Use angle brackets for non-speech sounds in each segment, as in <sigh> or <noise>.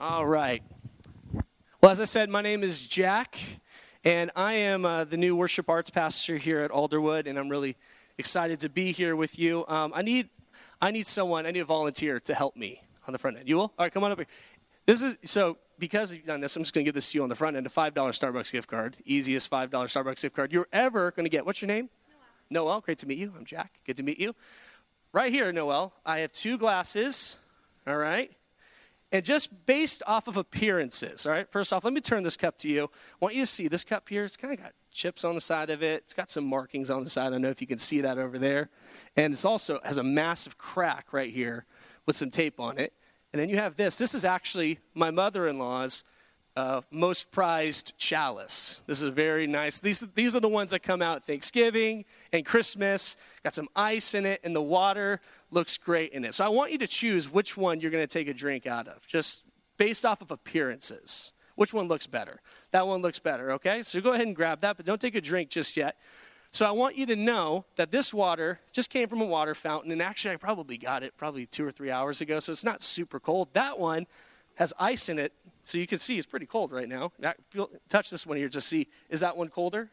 All right. Well, as I said, my name is Jack, and I am uh, the new worship arts pastor here at Alderwood, and I'm really excited to be here with you. Um, I need, I need someone, I need a volunteer to help me on the front end. You will? All right, come on up here. This is so because you've done this. I'm just going to give this to you on the front end, a five dollar Starbucks gift card, easiest five dollar Starbucks gift card you're ever going to get. What's your name? Noel. Noel. Great to meet you. I'm Jack. Good to meet you. Right here, Noel. I have two glasses. All right. And just based off of appearances, all right, first off, let me turn this cup to you. I want you to see this cup here. It's kind of got chips on the side of it, it's got some markings on the side. I don't know if you can see that over there. And it's also has a massive crack right here with some tape on it. And then you have this. This is actually my mother in law's uh, most prized chalice. This is a very nice. These, these are the ones that come out Thanksgiving and Christmas. Got some ice in it, and the water looks great in it. So I want you to choose which one you're going to take a drink out of, just based off of appearances. Which one looks better? That one looks better, okay? So go ahead and grab that, but don't take a drink just yet. So I want you to know that this water just came from a water fountain, and actually I probably got it probably two or three hours ago, so it's not super cold. That one has ice in it, so you can see it's pretty cold right now. Feel, touch this one here, just see, is that one colder?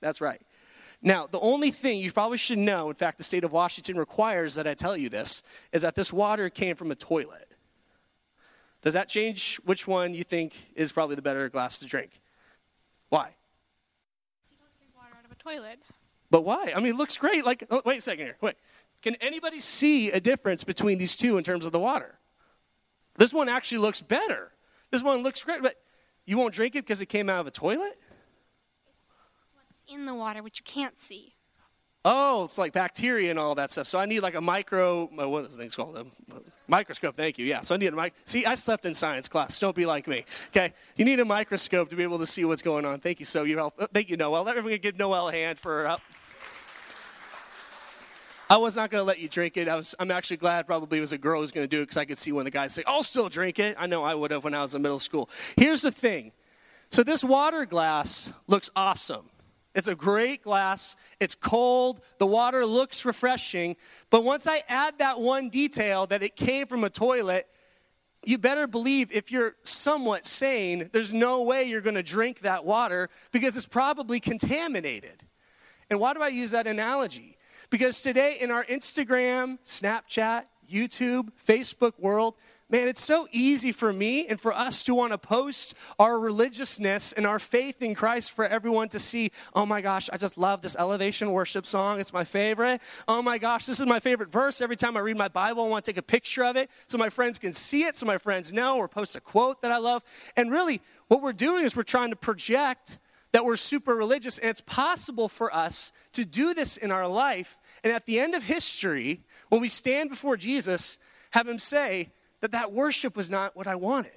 That's right. Now, the only thing you probably should know, in fact, the state of Washington requires that I tell you this, is that this water came from a toilet. Does that change which one you think is probably the better glass to drink? Why? You don't drink water out of a toilet. But why? I mean, it looks great. Like, oh, wait a second here. Wait. Can anybody see a difference between these two in terms of the water? This one actually looks better. This one looks great, but you won't drink it because it came out of a toilet? It's what's in the water, which you can't see. Oh, it's like bacteria and all that stuff. So I need like a micro, uh, what are those things called? A microscope, thank you. Yeah, so I need a mic. See, I slept in science class. Don't be like me. Okay, you need a microscope to be able to see what's going on. Thank you, so you help. Uh, thank you, Noel. Everyone give Noel a hand for help. I was not going to let you drink it. I was, I'm actually glad probably it was a girl who's going to do it because I could see when the guys say, I'll still drink it. I know I would have when I was in middle school. Here's the thing. So this water glass looks awesome. It's a great glass. It's cold. The water looks refreshing. But once I add that one detail that it came from a toilet, you better believe if you're somewhat sane, there's no way you're going to drink that water because it's probably contaminated. And why do I use that analogy? Because today in our Instagram, Snapchat, YouTube, Facebook world, Man, it's so easy for me and for us to want to post our religiousness and our faith in Christ for everyone to see. Oh my gosh, I just love this elevation worship song. It's my favorite. Oh my gosh, this is my favorite verse. Every time I read my Bible, I want to take a picture of it so my friends can see it, so my friends know, or post a quote that I love. And really, what we're doing is we're trying to project that we're super religious, and it's possible for us to do this in our life. And at the end of history, when we stand before Jesus, have him say, that that worship was not what I wanted.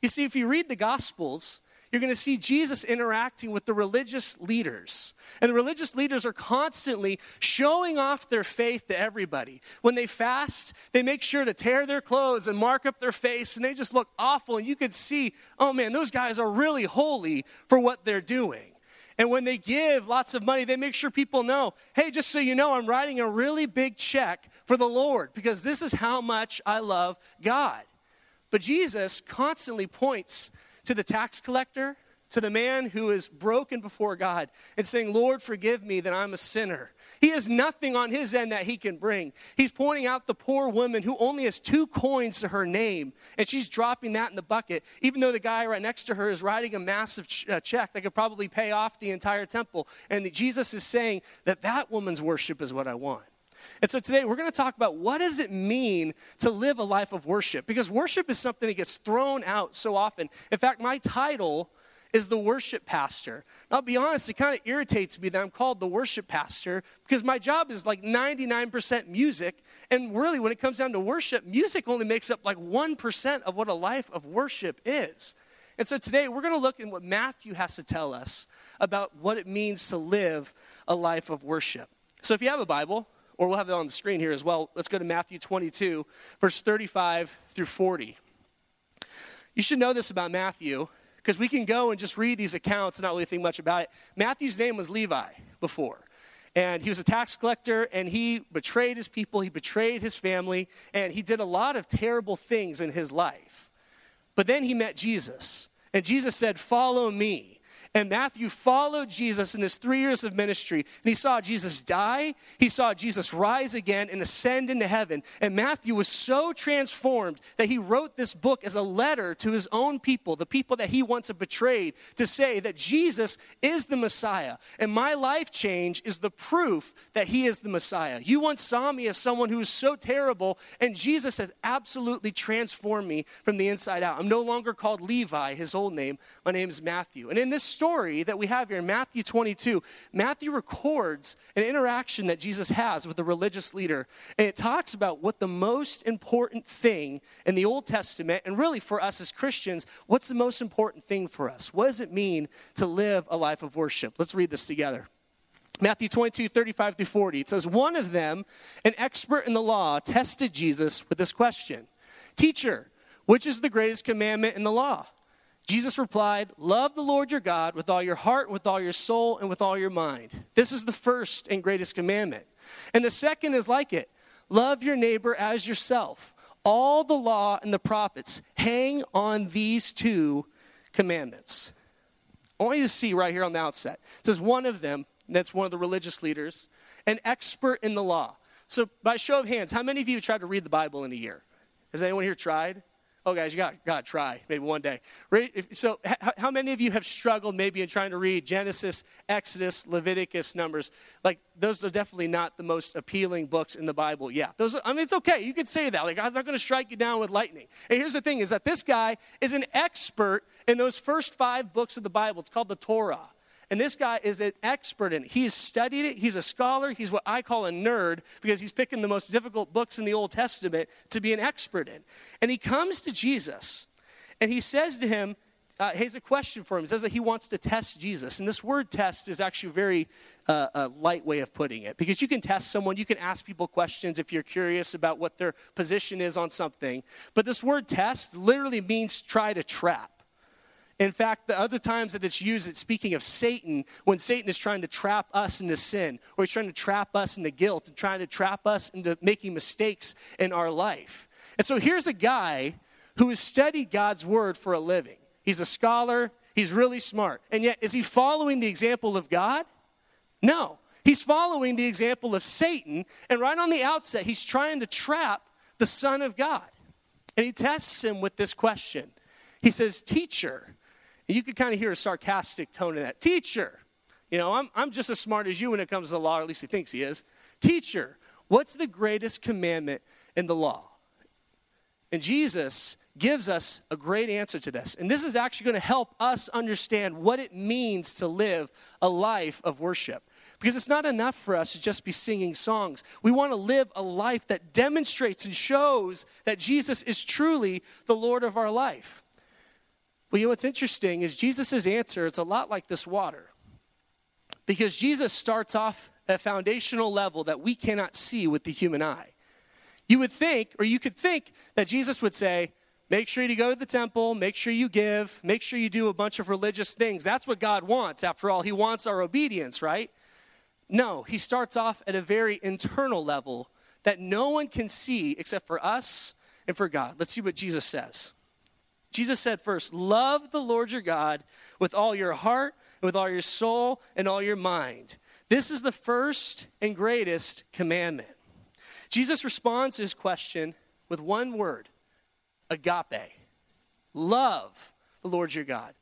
You see, if you read the Gospels, you're going to see Jesus interacting with the religious leaders. And the religious leaders are constantly showing off their faith to everybody. When they fast, they make sure to tear their clothes and mark up their face, and they just look awful. And you could see, oh man, those guys are really holy for what they're doing. And when they give lots of money, they make sure people know hey, just so you know, I'm writing a really big check for the Lord because this is how much I love God. But Jesus constantly points to the tax collector, to the man who is broken before God, and saying, Lord, forgive me that I'm a sinner. He has nothing on his end that he can bring. He's pointing out the poor woman who only has two coins to her name, and she's dropping that in the bucket, even though the guy right next to her is writing a massive ch- uh, check that could probably pay off the entire temple. And Jesus is saying that that woman's worship is what I want. And so today we're going to talk about what does it mean to live a life of worship? Because worship is something that gets thrown out so often. In fact, my title is the worship pastor. I'll be honest, it kind of irritates me that I'm called the worship pastor because my job is like 99% music. And really, when it comes down to worship, music only makes up like 1% of what a life of worship is. And so today we're going to look at what Matthew has to tell us about what it means to live a life of worship. So if you have a Bible, or we'll have it on the screen here as well. Let's go to Matthew 22, verse 35 through 40. You should know this about Matthew because we can go and just read these accounts and not really think much about it. Matthew's name was Levi before. And he was a tax collector and he betrayed his people, he betrayed his family, and he did a lot of terrible things in his life. But then he met Jesus. And Jesus said, Follow me. And Matthew followed Jesus in his three years of ministry, and he saw Jesus die, he saw Jesus rise again and ascend into heaven. And Matthew was so transformed that he wrote this book as a letter to his own people, the people that he once had betrayed, to say that Jesus is the Messiah. And my life change is the proof that he is the Messiah. You once saw me as someone who was so terrible, and Jesus has absolutely transformed me from the inside out. I'm no longer called Levi, his old name. My name is Matthew. And in this story that we have here in Matthew 22, Matthew records an interaction that Jesus has with a religious leader. And it talks about what the most important thing in the Old Testament, and really for us as Christians, what's the most important thing for us? What does it mean to live a life of worship? Let's read this together. Matthew 22, 35 through 40. It says, One of them, an expert in the law, tested Jesus with this question Teacher, which is the greatest commandment in the law? Jesus replied, Love the Lord your God with all your heart, with all your soul, and with all your mind. This is the first and greatest commandment. And the second is like it love your neighbor as yourself. All the law and the prophets hang on these two commandments. I want you to see right here on the outset. It says one of them, that's one of the religious leaders, an expert in the law. So, by show of hands, how many of you tried to read the Bible in a year? Has anyone here tried? Oh, guys, you got to try maybe one day. So, how many of you have struggled maybe in trying to read Genesis, Exodus, Leviticus, Numbers? Like, those are definitely not the most appealing books in the Bible. Yeah, those. Are, I mean, it's okay. You could say that. Like, God's not going to strike you down with lightning. And here's the thing: is that this guy is an expert in those first five books of the Bible. It's called the Torah. And this guy is an expert in it. He's studied it. He's a scholar. He's what I call a nerd because he's picking the most difficult books in the Old Testament to be an expert in. And he comes to Jesus and he says to him, uh, he has a question for him. He says that he wants to test Jesus. And this word test is actually a very uh, a light way of putting it because you can test someone, you can ask people questions if you're curious about what their position is on something. But this word test literally means try to trap. In fact, the other times that it's used, it's speaking of Satan, when Satan is trying to trap us into sin, or he's trying to trap us into guilt, and trying to trap us into making mistakes in our life. And so here's a guy who has studied God's word for a living. He's a scholar, he's really smart. And yet, is he following the example of God? No. He's following the example of Satan, and right on the outset, he's trying to trap the Son of God. And he tests him with this question. He says, Teacher, you could kind of hear a sarcastic tone in that. Teacher, you know, I'm, I'm just as smart as you when it comes to the law, or at least he thinks he is. Teacher, what's the greatest commandment in the law? And Jesus gives us a great answer to this. And this is actually going to help us understand what it means to live a life of worship. Because it's not enough for us to just be singing songs. We want to live a life that demonstrates and shows that Jesus is truly the Lord of our life. Well, you know what's interesting is Jesus' answer, it's a lot like this water. Because Jesus starts off at a foundational level that we cannot see with the human eye. You would think, or you could think, that Jesus would say, Make sure you go to the temple, make sure you give, make sure you do a bunch of religious things. That's what God wants. After all, He wants our obedience, right? No, He starts off at a very internal level that no one can see except for us and for God. Let's see what Jesus says. Jesus said first, Love the Lord your God with all your heart, with all your soul, and all your mind. This is the first and greatest commandment. Jesus responds to his question with one word agape. Love the Lord your God.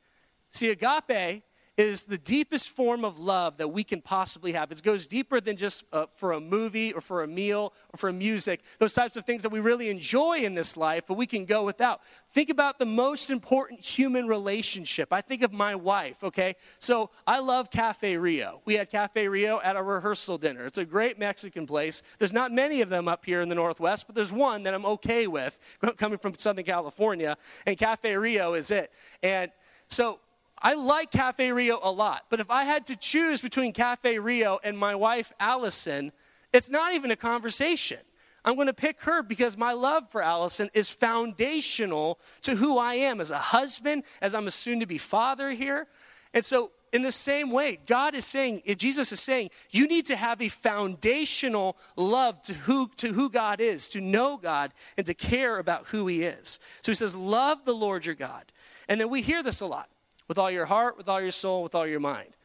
See, agape is the deepest form of love that we can possibly have. It goes deeper than just uh, for a movie or for a meal or for music, those types of things that we really enjoy in this life, but we can go without. Think about the most important human relationship. I think of my wife, okay? So I love Cafe Rio. We had Cafe Rio at a rehearsal dinner. It's a great Mexican place. There's not many of them up here in the Northwest, but there's one that I'm okay with <laughs> coming from Southern California, and Cafe Rio is it. And so I like Cafe Rio a lot, but if I had to choose between Cafe Rio and my wife, Allison, it's not even a conversation. I'm going to pick her because my love for Allison is foundational to who I am as a husband, as I'm a soon to be father here. And so in the same way, God is saying, eh, Jesus is saying, you need to have a foundational love to who, to who God is, to know God, and to care about who He is. So He says, Love the Lord your God. And then we hear this a lot with all your heart, with all your soul, with all your mind.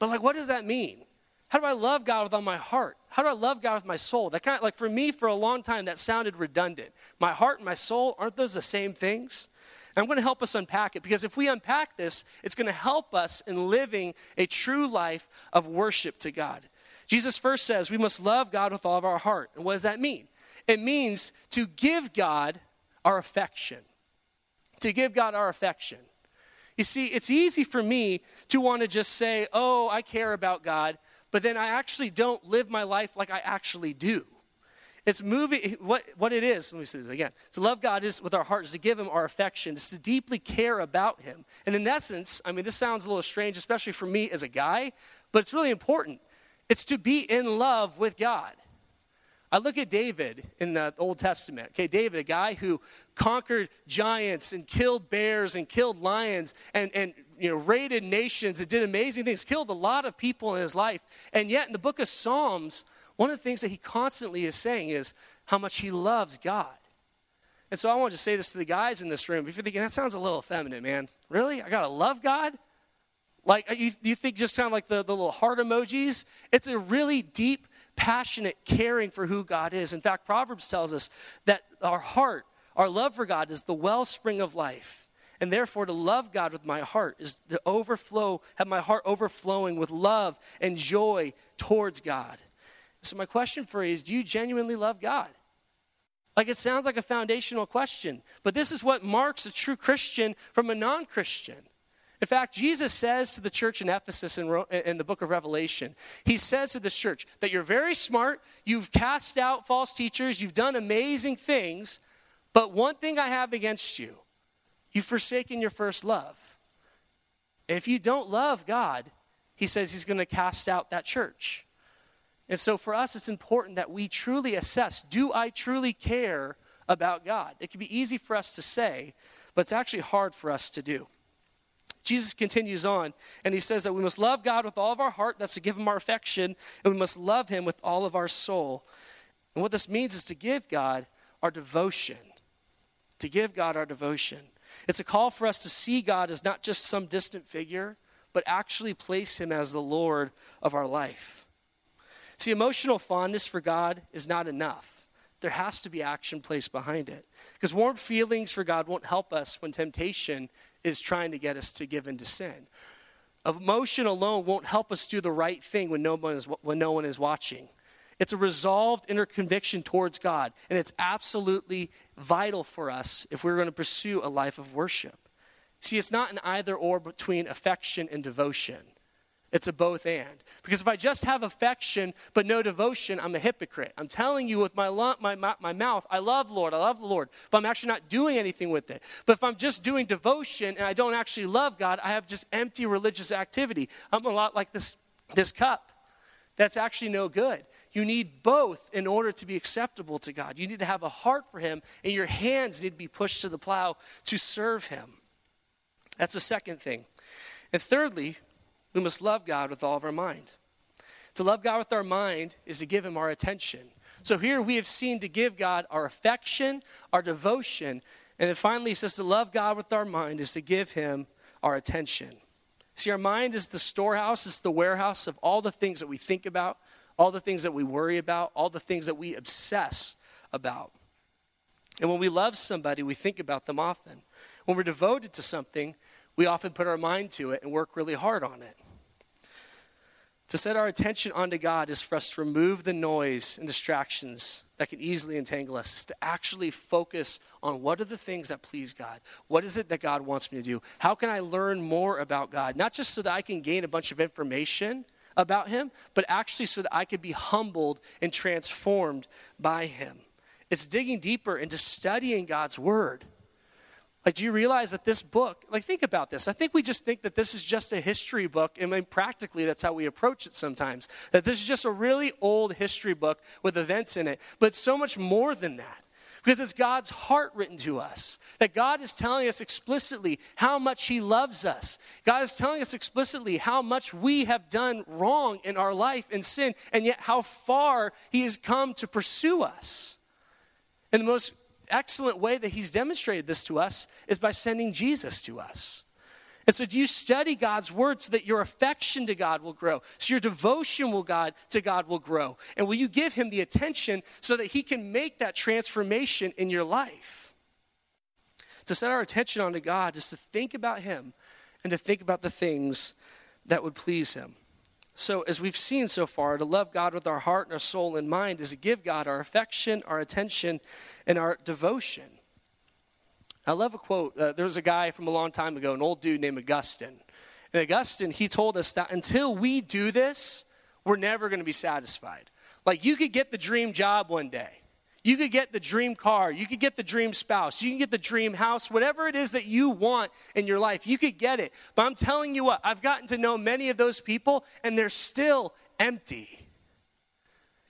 But, like, what does that mean? How do I love God with all my heart? How do I love God with my soul? That kind of, like, for me, for a long time, that sounded redundant. My heart and my soul, aren't those the same things? And I'm going to help us unpack it because if we unpack this, it's going to help us in living a true life of worship to God. Jesus first says we must love God with all of our heart. And what does that mean? It means to give God our affection. To give God our affection. You see, it's easy for me to want to just say, oh, I care about God, but then I actually don't live my life like I actually do. It's moving, what, what it is, let me say this again. To love God is with our hearts, to give Him our affection, is to deeply care about Him. And in essence, I mean, this sounds a little strange, especially for me as a guy, but it's really important. It's to be in love with God. I look at David in the Old Testament. Okay, David, a guy who conquered giants and killed bears and killed lions and, and you know, raided nations and did amazing things, killed a lot of people in his life. And yet in the book of Psalms, one of the things that he constantly is saying is how much he loves God. And so I want to say this to the guys in this room. If you're thinking, that sounds a little effeminate, man. Really? I got to love God? Like, uh, you, you think just kind of like the, the little heart emojis? It's a really deep, passionate caring for who God is. In fact, Proverbs tells us that our heart, our love for God, is the wellspring of life. And therefore, to love God with my heart is to overflow, have my heart overflowing with love and joy towards God. So, my question for you is do you genuinely love God? Like, it sounds like a foundational question, but this is what marks a true Christian from a non Christian. In fact, Jesus says to the church in Ephesus in, in, the book of Revelation, He says to this church that you're very smart, you've cast out false teachers, you've done amazing things, but one thing I have against you you've forsaken your first love. If you don't love God, He says He's going to cast out that church. And so for us, it's important that we truly assess do I truly care about God? It can be easy for us to say, but it's actually hard for us to do. Jesus continues on, and he says that we must love God with all of our heart, that's to give him our affection, and we must love him with all of our soul. And what this means is to give God our devotion. To give God our devotion. It's a call for us to see God as not just some distant figure, but actually place him as the Lord of our life. See, emotional fondness for God is not enough. There has to be action placed behind it. Because warm feelings for God won't help us when temptation is trying to get us to give into sin. Emotion alone won't help us do the right thing when no one is, when no one is watching. It's a resolved inner conviction towards God, and it's absolutely vital for us if we're going to pursue a life of worship. See, it's not an either or between affection and devotion. It's a both and. Because if I just have affection but no devotion, I'm a hypocrite. I'm telling you with my, lo- my, my, my, mouth, I love Lord, I love the Lord, but I'm actually not doing anything with it. But if I'm just doing devotion and I don't actually love God, I have just empty religious activity. I'm a lot like this, this cup. That's actually no good. You need both in order to be acceptable to God. You need to have a heart for Him, and your hands need to be pushed to the plow to serve Him. That's the second thing. And thirdly, we must love God with all of our mind. To love God with our mind is to give Him our attention. So here we have seen to give God our affection, our devotion, and then finally he says to love God with our mind is to give Him our attention. See, our mind is the storehouse, it's the warehouse of all the things that we think about, all the things that we worry about, all the things that we obsess about. And when we love somebody, we think about them often. When we're devoted to something, we often put our mind to it and work really hard on it. To set our attention onto God is for us to remove the noise and distractions that can easily entangle us, is to actually focus on what are the things that please God? What is it that God wants me to do? How can I learn more about God? Not just so that I can gain a bunch of information about Him, but actually so that I can be humbled and transformed by Him. It's digging deeper into studying God's Word. Like, do you realize that this book, like, think about this. I think we just think that this is just a history book, and mean, practically that's how we approach it sometimes. That this is just a really old history book with events in it, but so much more than that. Because it's God's heart written to us. That God is telling us explicitly how much He loves us. God is telling us explicitly how much we have done wrong in our life and sin, and yet how far He has come to pursue us. And the most excellent way that He's demonstrated this to us is by sending Jesus to us. And so, do you study God's word so that your affection to God will grow? So your devotion will God to God will grow? And will you give him the attention so that he can make that transformation in your life? To set our attention onto God is to think about him and to think about the things that would please him. So, as we've seen so far, to love God with our heart and our soul and mind is to give God our affection, our attention, and our devotion. I love a quote. Uh, there was a guy from a long time ago, an old dude named Augustine. And Augustine, he told us that until we do this, we're never going to be satisfied. Like you could get the dream job one day. You could get the dream car. You could get the dream spouse. You can get the dream house. Whatever it is that you want in your life, you could get it. But I'm telling you what, I've gotten to know many of those people, and they're still empty.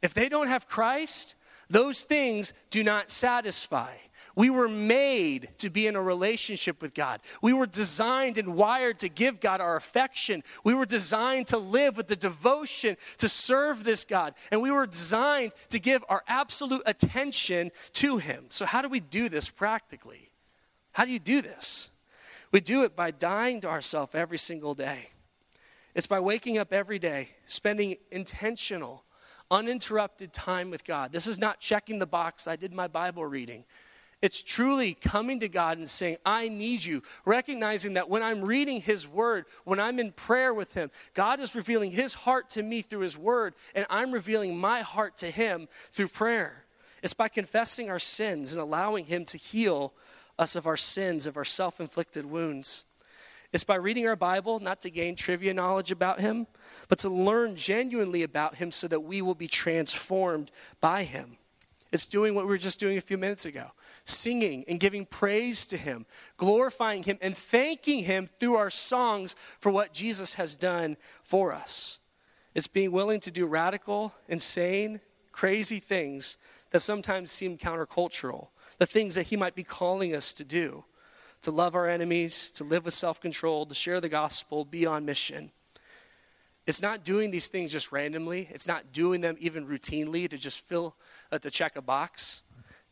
If they don't have Christ, those things do not satisfy. We were made to be in a relationship with God. We were designed and wired to give God our affection. We were designed to live with the devotion to serve this God. And we were designed to give our absolute attention to Him. So, how do we do this practically? How do you do this? We do it by dying to ourselves every single day. It's by waking up every day, spending intentional, uninterrupted time with God. This is not checking the box, I did my Bible reading. It's truly coming to God and saying, I need you. Recognizing that when I'm reading His Word, when I'm in prayer with Him, God is revealing His heart to me through His Word, and I'm revealing my heart to Him through prayer. It's by confessing our sins and allowing Him to heal us of our sins, of our self inflicted wounds. It's by reading our Bible, not to gain trivia knowledge about Him, but to learn genuinely about Him so that we will be transformed by Him. It's doing what we were just doing a few minutes ago singing and giving praise to Him, glorifying Him, and thanking Him through our songs for what Jesus has done for us. It's being willing to do radical, insane, crazy things that sometimes seem countercultural, the things that He might be calling us to do to love our enemies, to live with self control, to share the gospel, be on mission. It's not doing these things just randomly. It's not doing them even routinely to just fill, uh, to check a box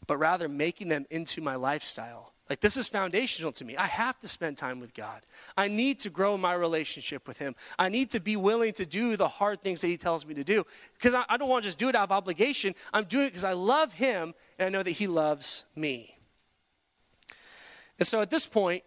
but rather making them into my lifestyle. Like, this is foundational to me. I have to spend time with God. I need to grow my relationship with Him. I need to be willing to do the hard things that He tells me to do. Because I, I don't want to just do it out of obligation. I'm doing it because I love Him and I know that He loves me. And so at this point,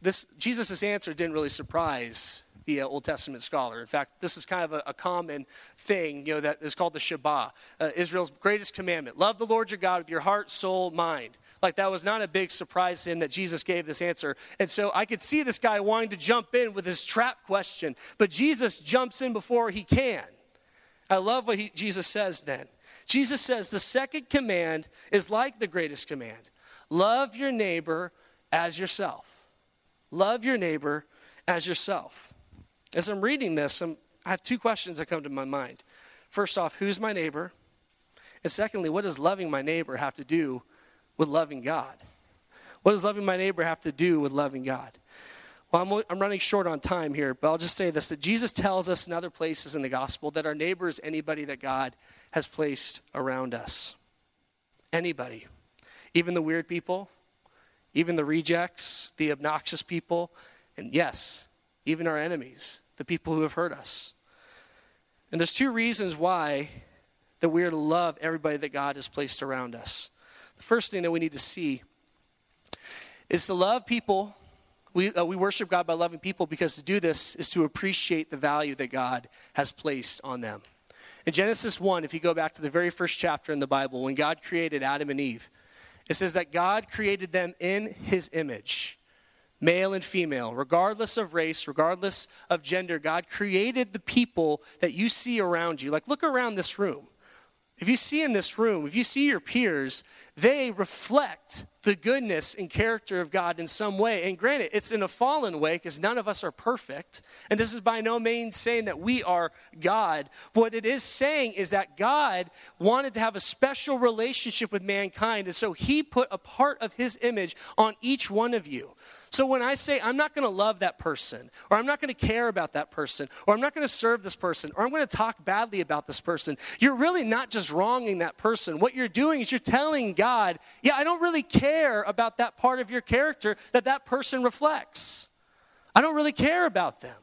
this Jesus' answer didn't really surprise the uh, Old Testament scholar. In fact, this is kind of a, a common thing, you know, that is called the Shabbat, uh, Israel's greatest commandment. Love the Lord your God with your heart, soul, mind. Like that was not a big surprise to him that Jesus gave this answer. And so I could see this guy wanting to jump in with his trap question, but Jesus jumps in before he can. I love what he, Jesus says then. Jesus says the second command is like the greatest command love your neighbor as yourself. Love your neighbor as yourself. As I'm reading this, I'm, I have two questions that come to my mind. First off, who's my neighbor? And secondly, what does loving my neighbor have to do with loving God? What does loving my neighbor have to do with loving God? Well, I'm, I'm running short on time here, but I'll just say this that Jesus tells us in other places in the gospel that our neighbor is anybody that God has placed around us. Anybody. Even the weird people, even the rejects, the obnoxious people, and yes, even our enemies the people who have hurt us. And there's two reasons why that we are to love everybody that God has placed around us. The first thing that we need to see is to love people. We, uh, we worship God by loving people because to do this is to appreciate the value that God has placed on them. In Genesis 1, if you go back to the very first chapter in the Bible, when God created Adam and Eve, it says that God created them in his image male and female, regardless of race, regardless of gender. God created the people that you see around you. Like, look around this room. if you see in this room, if you see your peers, they reflect the goodness and character of God in some way. And granted, it's in a fallen way because none of us are perfect. And this is by no means saying that we are God. What it is saying is that God wanted to have a special relationship with mankind. And so he put a part of his image on each one of you. So when I say I'm not going to love that person, or I'm not going to care about that person, or I'm not going to serve this person, or I'm going to talk badly about this person, you're really not just wronging that person. What you're doing is you're telling God, yeah, I don't really care about that part of your character that that person reflects. I don't really care about them.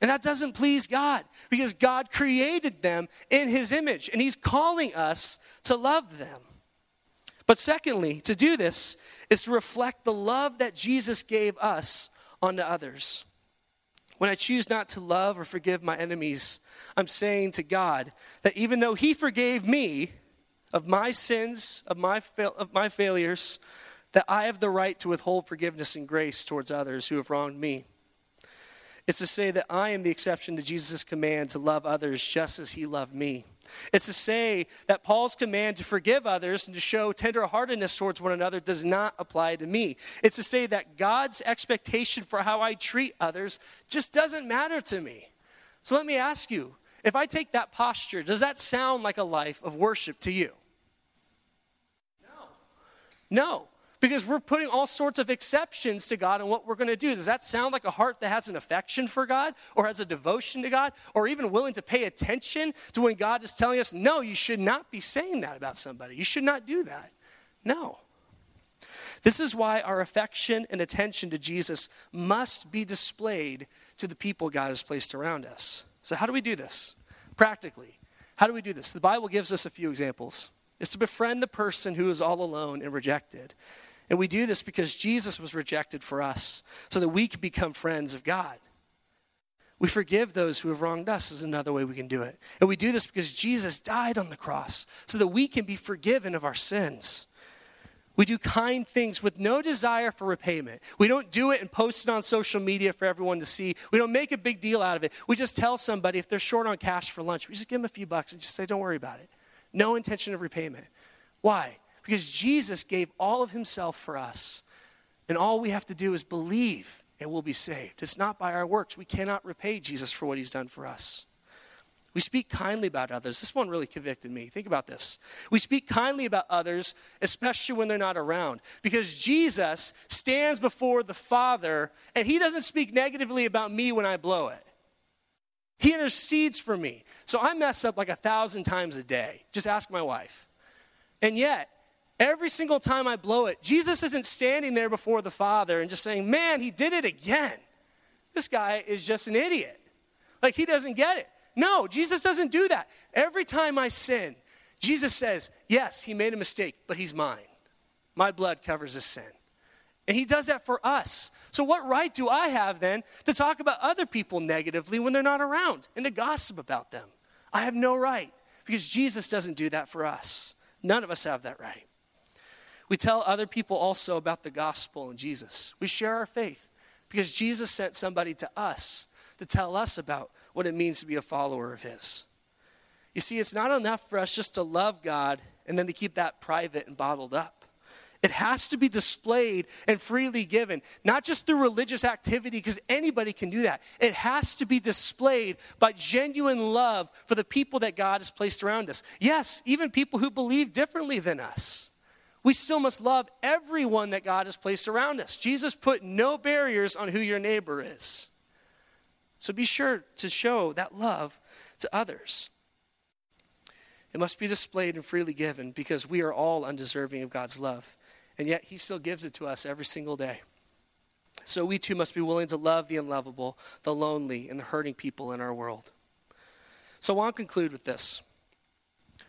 And that doesn't please God because God created them in His image and He's calling us to love them. But secondly, to do this is to reflect the love that Jesus gave us onto others. When I choose not to love or forgive my enemies, I'm saying to God that even though He forgave me of my sins, of my, fail, of my failures, that I have the right to withhold forgiveness and grace towards others who have wronged me. It's to say that I am the exception to Jesus' command to love others just as He loved me. It's to say that Paul's command to forgive others and to show tenderheartedness towards one another does not apply to me. It's to say that God's expectation for how I treat others just doesn't matter to me. So let me ask you if I take that posture, does that sound like a life of worship to you? No. No because we're putting all sorts of exceptions to God and what we're going to do. Does that sound like a heart that has an affection for God or has a devotion to God or even willing to pay attention to when God is telling us, no, you should not be saying that about somebody? You should not do that. No. This is why our affection and attention to Jesus must be displayed to the people God has placed around us. So, how do we do this? Practically, how do we do this? The Bible gives us a few examples. It's to befriend the person who is all alone and rejected. And we do this because Jesus was rejected for us so that we can become friends of God. We forgive those who have wronged us, is another way we can do it. And we do this because Jesus died on the cross so that we can be forgiven of our sins. We do kind things with no desire for repayment. We don't do it and post it on social media for everyone to see. We don't make a big deal out of it. We just tell somebody if they're short on cash for lunch, we just give them a few bucks and just say, don't worry about it. No intention of repayment. Why? Because Jesus gave all of himself for us. And all we have to do is believe and we'll be saved. It's not by our works. We cannot repay Jesus for what he's done for us. We speak kindly about others. This one really convicted me. Think about this. We speak kindly about others, especially when they're not around, because Jesus stands before the Father and he doesn't speak negatively about me when I blow it. He intercedes for me. So I mess up like a thousand times a day. Just ask my wife. And yet, Every single time I blow it, Jesus isn't standing there before the Father and just saying, Man, he did it again. This guy is just an idiot. Like he doesn't get it. No, Jesus doesn't do that. Every time I sin, Jesus says, Yes, he made a mistake, but he's mine. My blood covers his sin. And he does that for us. So, what right do I have then to talk about other people negatively when they're not around and to gossip about them? I have no right because Jesus doesn't do that for us. None of us have that right. We tell other people also about the gospel and Jesus. We share our faith because Jesus sent somebody to us to tell us about what it means to be a follower of His. You see, it's not enough for us just to love God and then to keep that private and bottled up. It has to be displayed and freely given, not just through religious activity, because anybody can do that. It has to be displayed by genuine love for the people that God has placed around us. Yes, even people who believe differently than us we still must love everyone that God has placed around us. Jesus put no barriers on who your neighbor is. So be sure to show that love to others. It must be displayed and freely given because we are all undeserving of God's love. And yet, He still gives it to us every single day. So we too must be willing to love the unlovable, the lonely, and the hurting people in our world. So I want to conclude with this.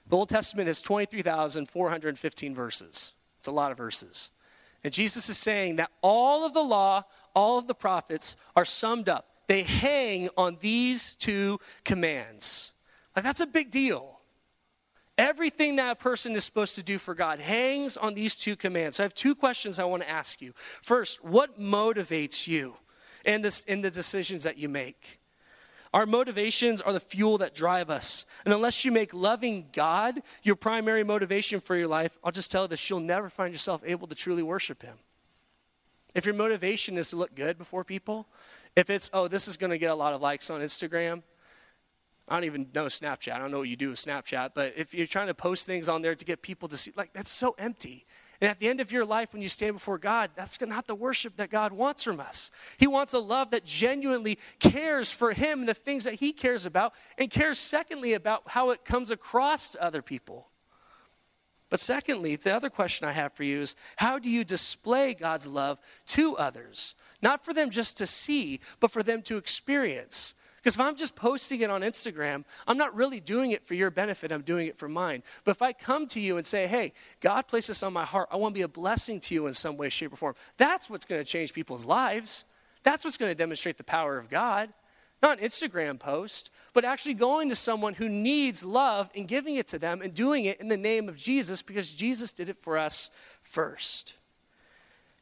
The Old Testament has 23,415 verses. It's a lot of verses. And Jesus is saying that all of the law, all of the prophets are summed up. They hang on these two commands. Like, that's a big deal. Everything that a person is supposed to do for God hangs on these two commands. So I have two questions I want to ask you. First, what motivates you in, this, in the decisions that you make? Our motivations are the fuel that drive us. And unless you make loving God your primary motivation for your life, I'll just tell you this you'll never find yourself able to truly worship Him. If your motivation is to look good before people, if it's, oh, this is going to get a lot of likes on Instagram, I don't even know Snapchat. I don't know what you do with Snapchat, but if you're trying to post things on there to get people to see, like, that's so empty. And at the end of your life, when you stand before God, that's not the worship that God wants from us. He wants a love that genuinely cares for Him and the things that He cares about, and cares, secondly, about how it comes across to other people. But secondly, the other question I have for you is how do you display God's love to others? Not for them just to see, but for them to experience. Because if I'm just posting it on Instagram, I'm not really doing it for your benefit, I'm doing it for mine. But if I come to you and say, hey, God placed this on my heart, I want to be a blessing to you in some way, shape, or form, that's what's going to change people's lives. That's what's going to demonstrate the power of God. Not an Instagram post, but actually going to someone who needs love and giving it to them and doing it in the name of Jesus because Jesus did it for us first.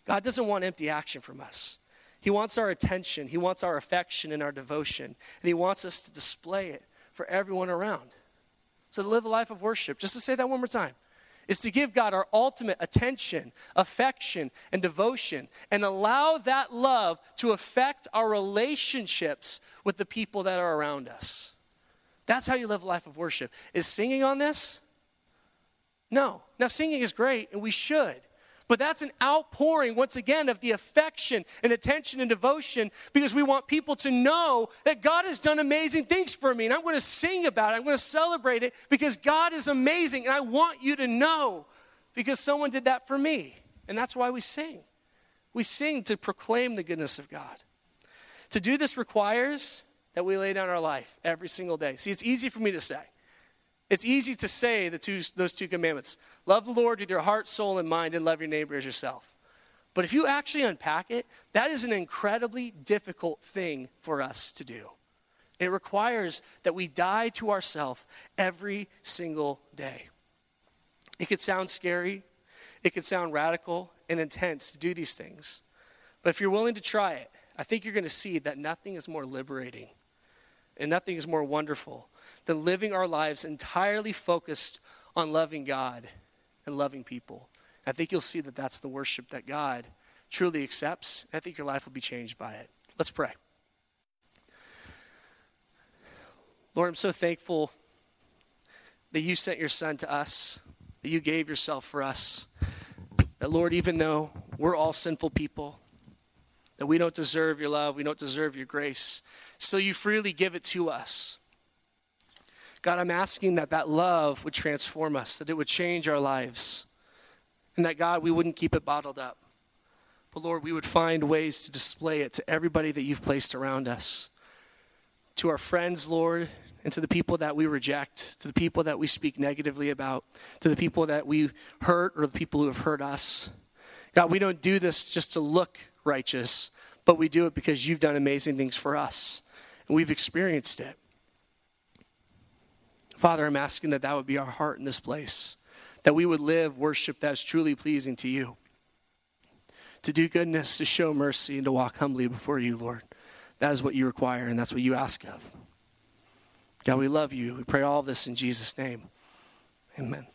God doesn't want empty action from us. He wants our attention, He wants our affection and our devotion, and He wants us to display it for everyone around. So, to live a life of worship, just to say that one more time, is to give God our ultimate attention, affection, and devotion, and allow that love to affect our relationships with the people that are around us. That's how you live a life of worship. Is singing on this? No. Now, singing is great, and we should. But that's an outpouring, once again, of the affection and attention and devotion because we want people to know that God has done amazing things for me. And I'm going to sing about it. I'm going to celebrate it because God is amazing. And I want you to know because someone did that for me. And that's why we sing. We sing to proclaim the goodness of God. To do this requires that we lay down our life every single day. See, it's easy for me to say. It's easy to say the two, those two commandments love the Lord with your heart, soul, and mind, and love your neighbor as yourself. But if you actually unpack it, that is an incredibly difficult thing for us to do. It requires that we die to ourselves every single day. It could sound scary, it could sound radical and intense to do these things. But if you're willing to try it, I think you're going to see that nothing is more liberating and nothing is more wonderful than living our lives entirely focused on loving God and loving people. I think you'll see that that's the worship that God truly accepts. I think your life will be changed by it. Let's pray. Lord, I'm so thankful that you sent your son to us, that you gave yourself for us. That, Lord, even though we're all sinful people, that we don't deserve your love, we don't deserve your grace, still you freely give it to us. God, I'm asking that that love would transform us, that it would change our lives, and that, God, we wouldn't keep it bottled up. But, Lord, we would find ways to display it to everybody that you've placed around us, to our friends, Lord, and to the people that we reject, to the people that we speak negatively about, to the people that we hurt or the people who have hurt us. God, we don't do this just to look righteous, but we do it because you've done amazing things for us, and we've experienced it. Father, I'm asking that that would be our heart in this place, that we would live worship that's truly pleasing to you, to do goodness, to show mercy, and to walk humbly before you, Lord. That is what you require, and that's what you ask of. God, we love you. We pray all this in Jesus' name. Amen.